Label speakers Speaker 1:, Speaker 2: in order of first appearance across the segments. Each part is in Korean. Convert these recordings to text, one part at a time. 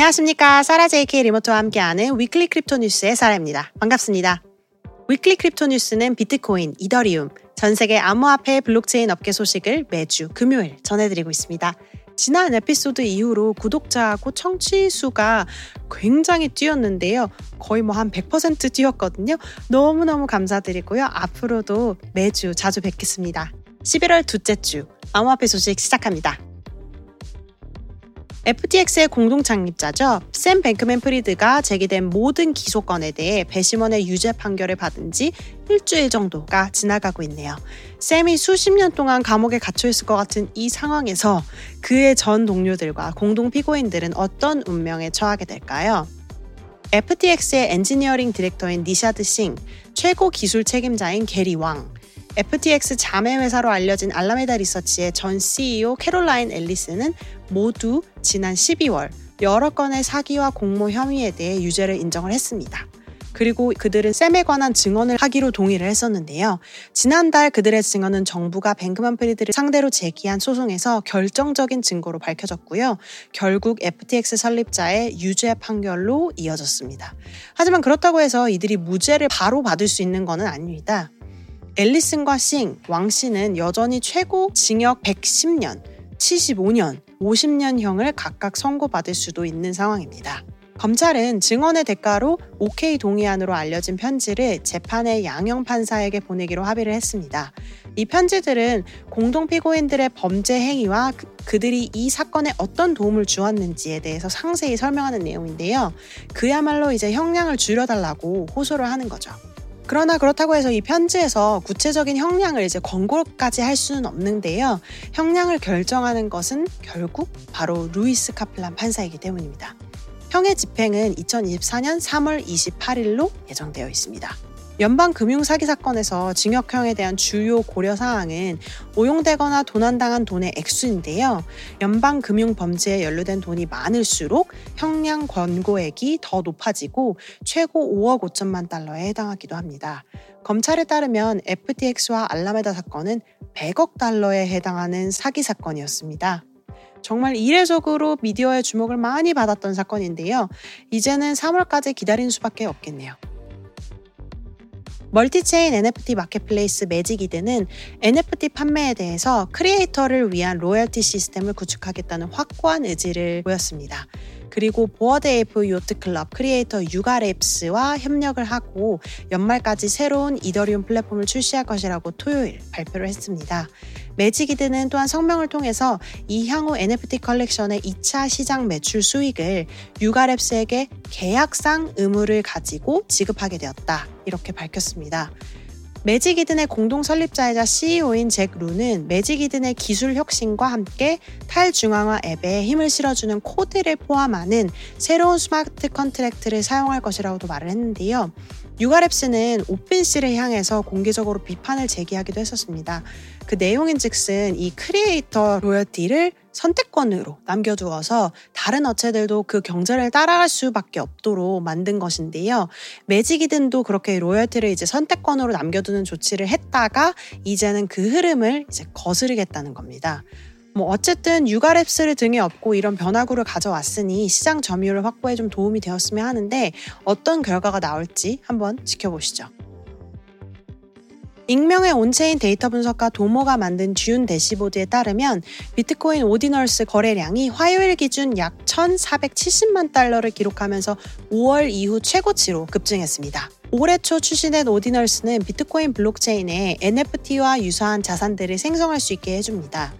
Speaker 1: 안녕하십니까. 사라 JK 리모트와 함께하는 Weekly Crypto 뉴스의 사라입니다. 반갑습니다. Weekly Crypto 뉴스는 비트코인, 이더리움, 전 세계 암호화폐 블록체인 업계 소식을 매주 금요일 전해드리고 있습니다. 지난 에피소드 이후로 구독자하고 청취 수가 굉장히 뛰었는데요. 거의 뭐 한 100% 뛰었거든요. 너무너무 감사드리고요. 앞으로도 매주 자주 뵙겠습니다. 11월 둘째 주 암호화폐 소식 시작합니다. FTX의 공동 창립자죠. 샘 뱅크맨 프리드가 제기된 모든 기소건에 대해 배심원의 유죄 판결을 받은 지 일주일 정도가 지나가고 있네요. 샘이 수십 년 동안 감옥에 갇혀 있을 것 같은 이 상황에서 그의 전 동료들과 공동 피고인들은 어떤 운명에 처하게 될까요? FTX의 엔지니어링 디렉터인 니샤드 싱, 최고 기술 책임자인 게리 왕, FTX 자매 회사로 알려진 알라메다 리서치의 전 CEO 캐롤라인 엘리슨은 모두 지난 12월 여러 건의 사기와 공모 혐의에 대해 유죄를 인정을 했습니다. 그리고 그들은 샘에 관한 증언을 하기로 동의를 했었는데요. 지난달 그들의 증언은 정부가 뱅크만 프리드를 상대로 제기한 소송에서 결정적인 증거로 밝혀졌고요. 결국 FTX 설립자의 유죄 판결로 이어졌습니다. 하지만 그렇다고 해서 이들이 무죄를 바로 받을 수 있는 것은 아닙니다. 앨리슨과 싱, 왕 씨는 여전히 최고 징역 110년, 75년, 50년형을 각각 선고받을 수도 있는 상황입니다. 검찰은 증언의 대가로 OK 동의안으로 알려진 편지를 재판의 양형 판사에게 보내기로 합의를 했습니다. 이 편지들은 공동 피고인들의 범죄 행위와 그, 들이 이 사건에 어떤 도움을 주었는지에 대해서 상세히 설명하는 내용인데요. 그야말로 이제 형량을 줄여달라고 호소를 하는 거죠. 그러나 그렇다고 해서 이 편지에서 구체적인 형량을 이제 권고까지 할 수는 없는데요. 형량을 결정하는 것은 결국 바로 루이스 카플란 판사이기 때문입니다. 형의 집행은 2024년 3월 28일로 예정되어 있습니다. 연방 금융 사기 사건에서 징역형에 대한 주요 고려 사항은 오용되거나 도난당한 돈의 액수인데요. 연방 금융 범죄에 연루된 돈이 많을수록 형량 권고액이 더 높아지고 최고 5억 5천만 달러에 해당하기도 합니다. 검찰에 따르면 FTX와 알라메다 사건은 100억 달러에 해당하는 사기 사건이었습니다. 정말 이례적으로 미디어의 주목을 많이 받았던 사건인데요. 이제는 3월까지 기다리는 수밖에 없겠네요. multichain NFT marketplace 매직이든은 NFT 판매에 대해서 크리에이터를 위한 로열티 시스템을 구축하겠다는 확고한 의지를 보였습니다. 그리고 보어드 에이프 요트클럽 크리에이터 유가랩스와 협력을 하고 연말까지 새로운 이더리움 플랫폼을 출시할 것이라고 토요일 발표를 했습니다. 매직이든은 또한 성명을 통해서 이 향후 NFT 컬렉션의 2차 시장 매출 수익을 유가랩스에게 계약상 의무를 가지고 지급하게 되었다. 이렇게 밝혔습니다. 매직이든의 공동 설립자이자 CEO인 잭 루는 매직이든의 기술 혁신과 함께 탈중앙화 앱에 힘을 실어주는 코드를 포함하는 새로운 smart contract를 사용할 것이라고도 말을 했는데요. 유가랩스는 오픈씨를 향해서 공개적으로 비판을 제기하기도 했었습니다. 그 내용인 즉슨 이 크리에이터 로열티를 선택권으로 남겨두어서 다른 업체들도 그 경제를 따라갈 수밖에 없도록 만든 것인데요. 매직이든도 그렇게 로열티를 이제 선택권으로 남겨두는 조치를 했다가 이제는 그 흐름을 이제 거스르겠다는 겁니다. 뭐 어쨌든 유가랩스를 등에 업고 이런 변화구를 가져왔으니 시장 점유율을 확보에 좀 도움이 되었으면 하는데 어떤 결과가 나올지 한번 지켜보시죠. 익명의 on-chain 데이터 분석가 도모가 만든 듄 dashboard에 따르면 비트코인 오디널스 거래량이 화요일 기준 약 1,470만 달러를 기록하면서 5월 이후 최고치로 급증했습니다. 올해 초 출시된 오디널스는 비트코인 블록체인에 NFT와 유사한 자산들을 생성할 수 있게 해줍니다.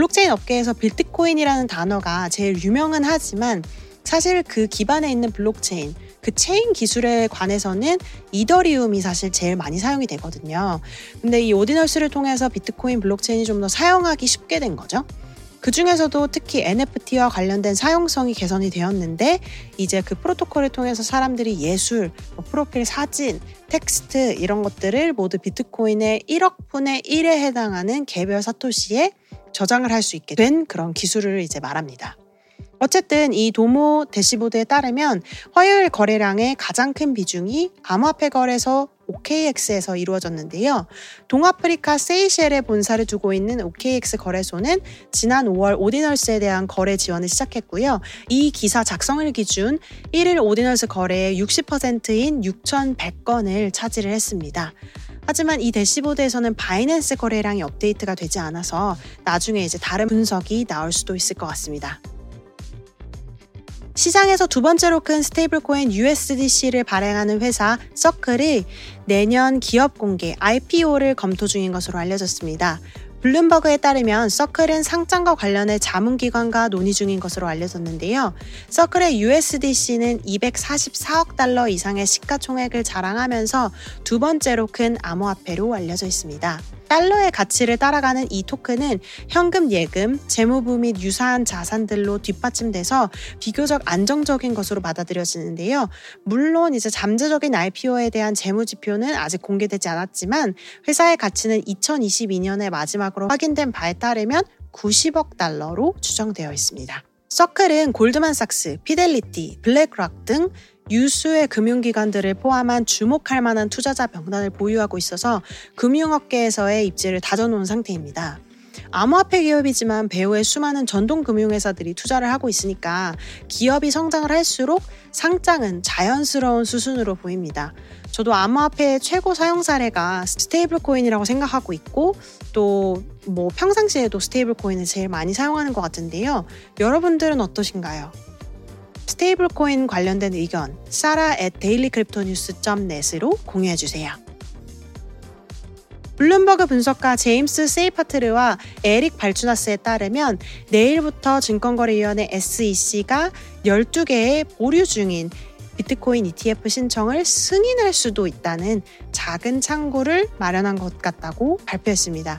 Speaker 1: 블록체인 업계에서 비트코인이라는 단어가 제일 유명은 하지만 사실 그 기반에 있는 블록체인, 그 체인 기술에 관해서는 이더리움이 사실 제일 많이 사용이 되거든요. 근데 이 오디널스를 통해서 비트코인 블록체인이 좀 더 사용하기 쉽게 된 거죠. 그 중에서도 특히 NFT와 관련된 사용성이 개선이 되었는데 이제 그 프로토콜을 통해서 사람들이 예술, 뭐 프로필 사진, 텍스트 이런 것들을 모두 비트코인의 1억 분의 1에 해당하는 개별 사토시에 저장을 할 수 있게 된 그런 기술을 이제 말합니다. 어쨌든 이 도모 대시보드에 따르면 화요일 거래량의 가장 큰 비중이 암호화폐 거래소 OKX에서 이루어졌는데요. 동아프리카 세이셸에 본사를 두고 있는 OKX 거래소는 지난 5월 오디널스에 대한 거래 지원을 시작했고요. 이 기사 작성일 기준 1일 오디널스 거래의 60%인 6,100건을 차지를 했습니다. 하지만 이 dashboard에서는 바이낸스 거래량이 업데이트가 되지 않아서 나중에 이제 다른 분석이 나올 수도 있을 것 같습니다. 시장에서 두 번째로 큰 스테이블 코인 USDC를 발행하는 회사 서클이 내년 기업 공개 IPO를 검토 중인 것으로 알려졌습니다. 블룸버그에 따르면 서클은 상장과 관련해 자문기관과 논의 중인 것으로 알려졌는데요. 서클의 USDC는 244억 달러 이상의 시가총액을 자랑하면서 두 번째로 큰 암호화폐로 알려져 있습니다. 달러의 가치를 따라가는 이 토큰은 현금 예금, 재무부 및 유사한 자산들로 뒷받침돼서 비교적 안정적인 것으로 받아들여지는데요. 물론 이제 잠재적인 IPO에 대한 재무 지표는 아직 공개되지 않았지만 회사의 가치는 2022년의 마지막으로 확인된 바에 따르면 90억 달러로 추정되어 있습니다. 서클은 골드만삭스, 피델리티, 블랙락 등 유수의 금융기관들을 포함한 주목할 만한 투자자 명단을 보유하고 있어서 금융업계에서의 입지를 다져놓은 상태입니다. 암호화폐 기업이지만 배후에 수많은 전통 금융회사들이 투자를 하고 있으니까 기업이 성장을 할수록 상장은 자연스러운 수순으로 보입니다. 저도 암호화폐의 최고 사용 사례가 스테이블 코인이라고 생각하고 있고 또 뭐 평상시에도 스테이블 코인을 제일 많이 사용하는 것 같은데요. 여러분들은 어떠신가요? 스테이블 코인 관련된 의견 Sarah at dailycryptonews.net으로 공유해 주세요. 블룸버그 분석가 제임스 세이파트와 에릭 발추나스에 따르면 내일부터 증권거래위원회 SEC가 12개의 보류 중인 비트코인 ETF 신청을 승인할 수도 있다는 작은 창구를 마련한 것 같다고 발표했습니다.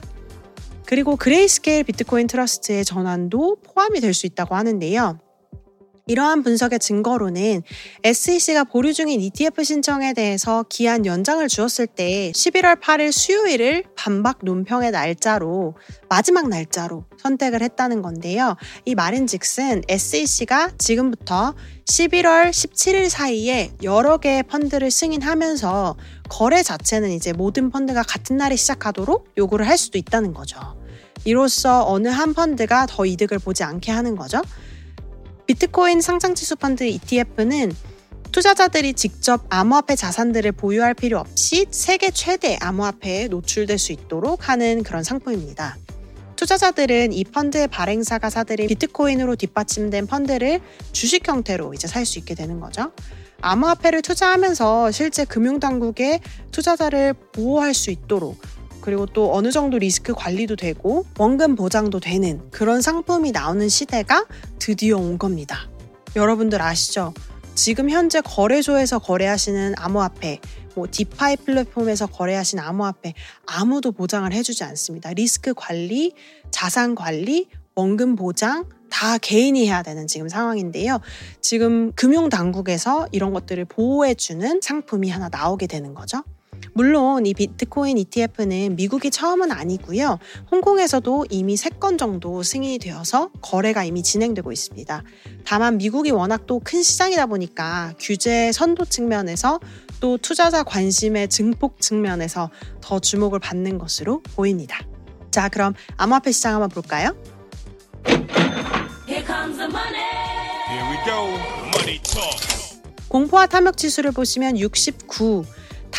Speaker 1: 그리고 그레이스케일 비트코인 트러스트의 전환도 포함이 될 수 있다고 하는데요. 이러한 분석의 증거로는 SEC가 보류 중인 ETF 신청에 대해서 기한 연장을 주었을 때 11월 8일 수요일을 반박 논평의 날짜로 마지막 날짜로 선택을 했다는 건데요. 이 말인즉슨 SEC가 지금부터 11월 17일 사이에 여러 개의 펀드를 승인하면서 거래 자체는 이제 모든 펀드가 같은 날에 시작하도록 요구를 할 수도 있다는 거죠. 이로써 어느 한 펀드가 더 이득을 보지 않게 하는 거죠. 비트코인 상장지수 펀드 ETF는 투자자들이 직접 암호화폐 자산들을 보유할 필요 없이 세계 최대 암호화폐에 노출될 수 있도록 하는 그런 상품입니다. 투자자들은 이 펀드의 발행사가 사들인 비트코인으로 뒷받침된 펀드를 주식 형태로 이제 살 수 있게 되는 거죠. 암호화폐를 투자하면서 실제 금융당국의 투자자를 보호할 수 있도록 그리고 또 어느 정도 리스크 관리도 되고 원금 보장도 되는 그런 상품이 나오는 시대가 드디어 온 겁니다. 여러분들 아시죠? 지금 현재 거래소에서 거래하시는 암호화폐, 뭐 디파이 플랫폼에서 거래하시는 암호화폐 아무도 보장을 해주지 않습니다. 리스크 관리, 자산 관리, 원금 보장 다 개인이 해야 되는 지금 상황인데요. 지금 금융 당국에서 이런 것들을 보호해주는 상품이 하나 나오게 되는 거죠. 물론 이 비트코인 ETF는 미국이 처음은 아니고요. 홍콩에서도 이미 3건 정도 승인이 되어서 거래가 이미 진행되고 있습니다. 다만 미국이 워낙 또 큰 시장이다 보니까 규제 선도 측면에서 또 투자자 관심의 증폭 측면에서 더 주목을 받는 것으로 보입니다. 자, 그럼 암호화폐 시장 한번 볼까요? 공포와 탐욕 지수를 보시면 69,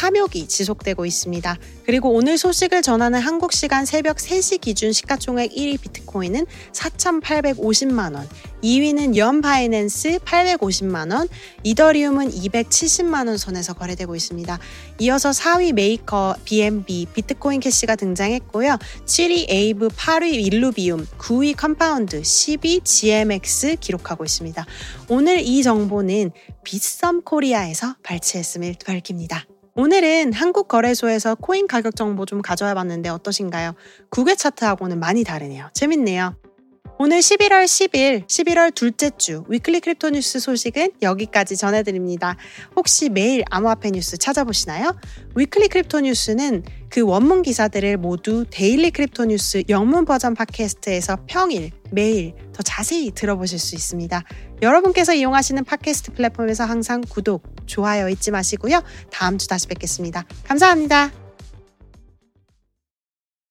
Speaker 1: 탐욕이 지속되고 있습니다. 그리고 오늘 소식을 전하는 한국 시간 새벽 3시 기준 시가총액 1위 비트코인은 4,850만 원, 2위는 연 바이낸스 850만 원, 이더리움은 270만 원 선에서 거래되고 있습니다. 이어서 4위 메이커 BNB 비트코인 캐시가 등장했고요. 7위 에이브, 8위 일루비움, 9위 컴파운드, 10위 GMX 기록하고 있습니다. 오늘 이 정보는 빗썸 코리아에서 발췌했음을 밝힙니다. 오늘은 한국 거래소에서 코인 가격 정보 좀 가져와 봤는데 어떠신가요? 국외 차트하고는 많이 다르네요. 재밌네요. 오늘 11월 10일, 11월 둘째 주 위클리 크립토 뉴스 소식은 여기까지 전해드립니다. 혹시 매일 암호화폐 뉴스 찾아보시나요? 위클리 크립토 뉴스는 그 원문 기사들을 모두 데일리 크립토 뉴스 영문 버전 팟캐스트에서 평일, 매일 더 자세히 들어보실 수 있습니다. 여러분께서 이용하시는 팟캐스트 플랫폼에서 항상 구독, 좋아요 잊지 마시고요. 다음 주 다시 뵙겠습니다. 감사합니다.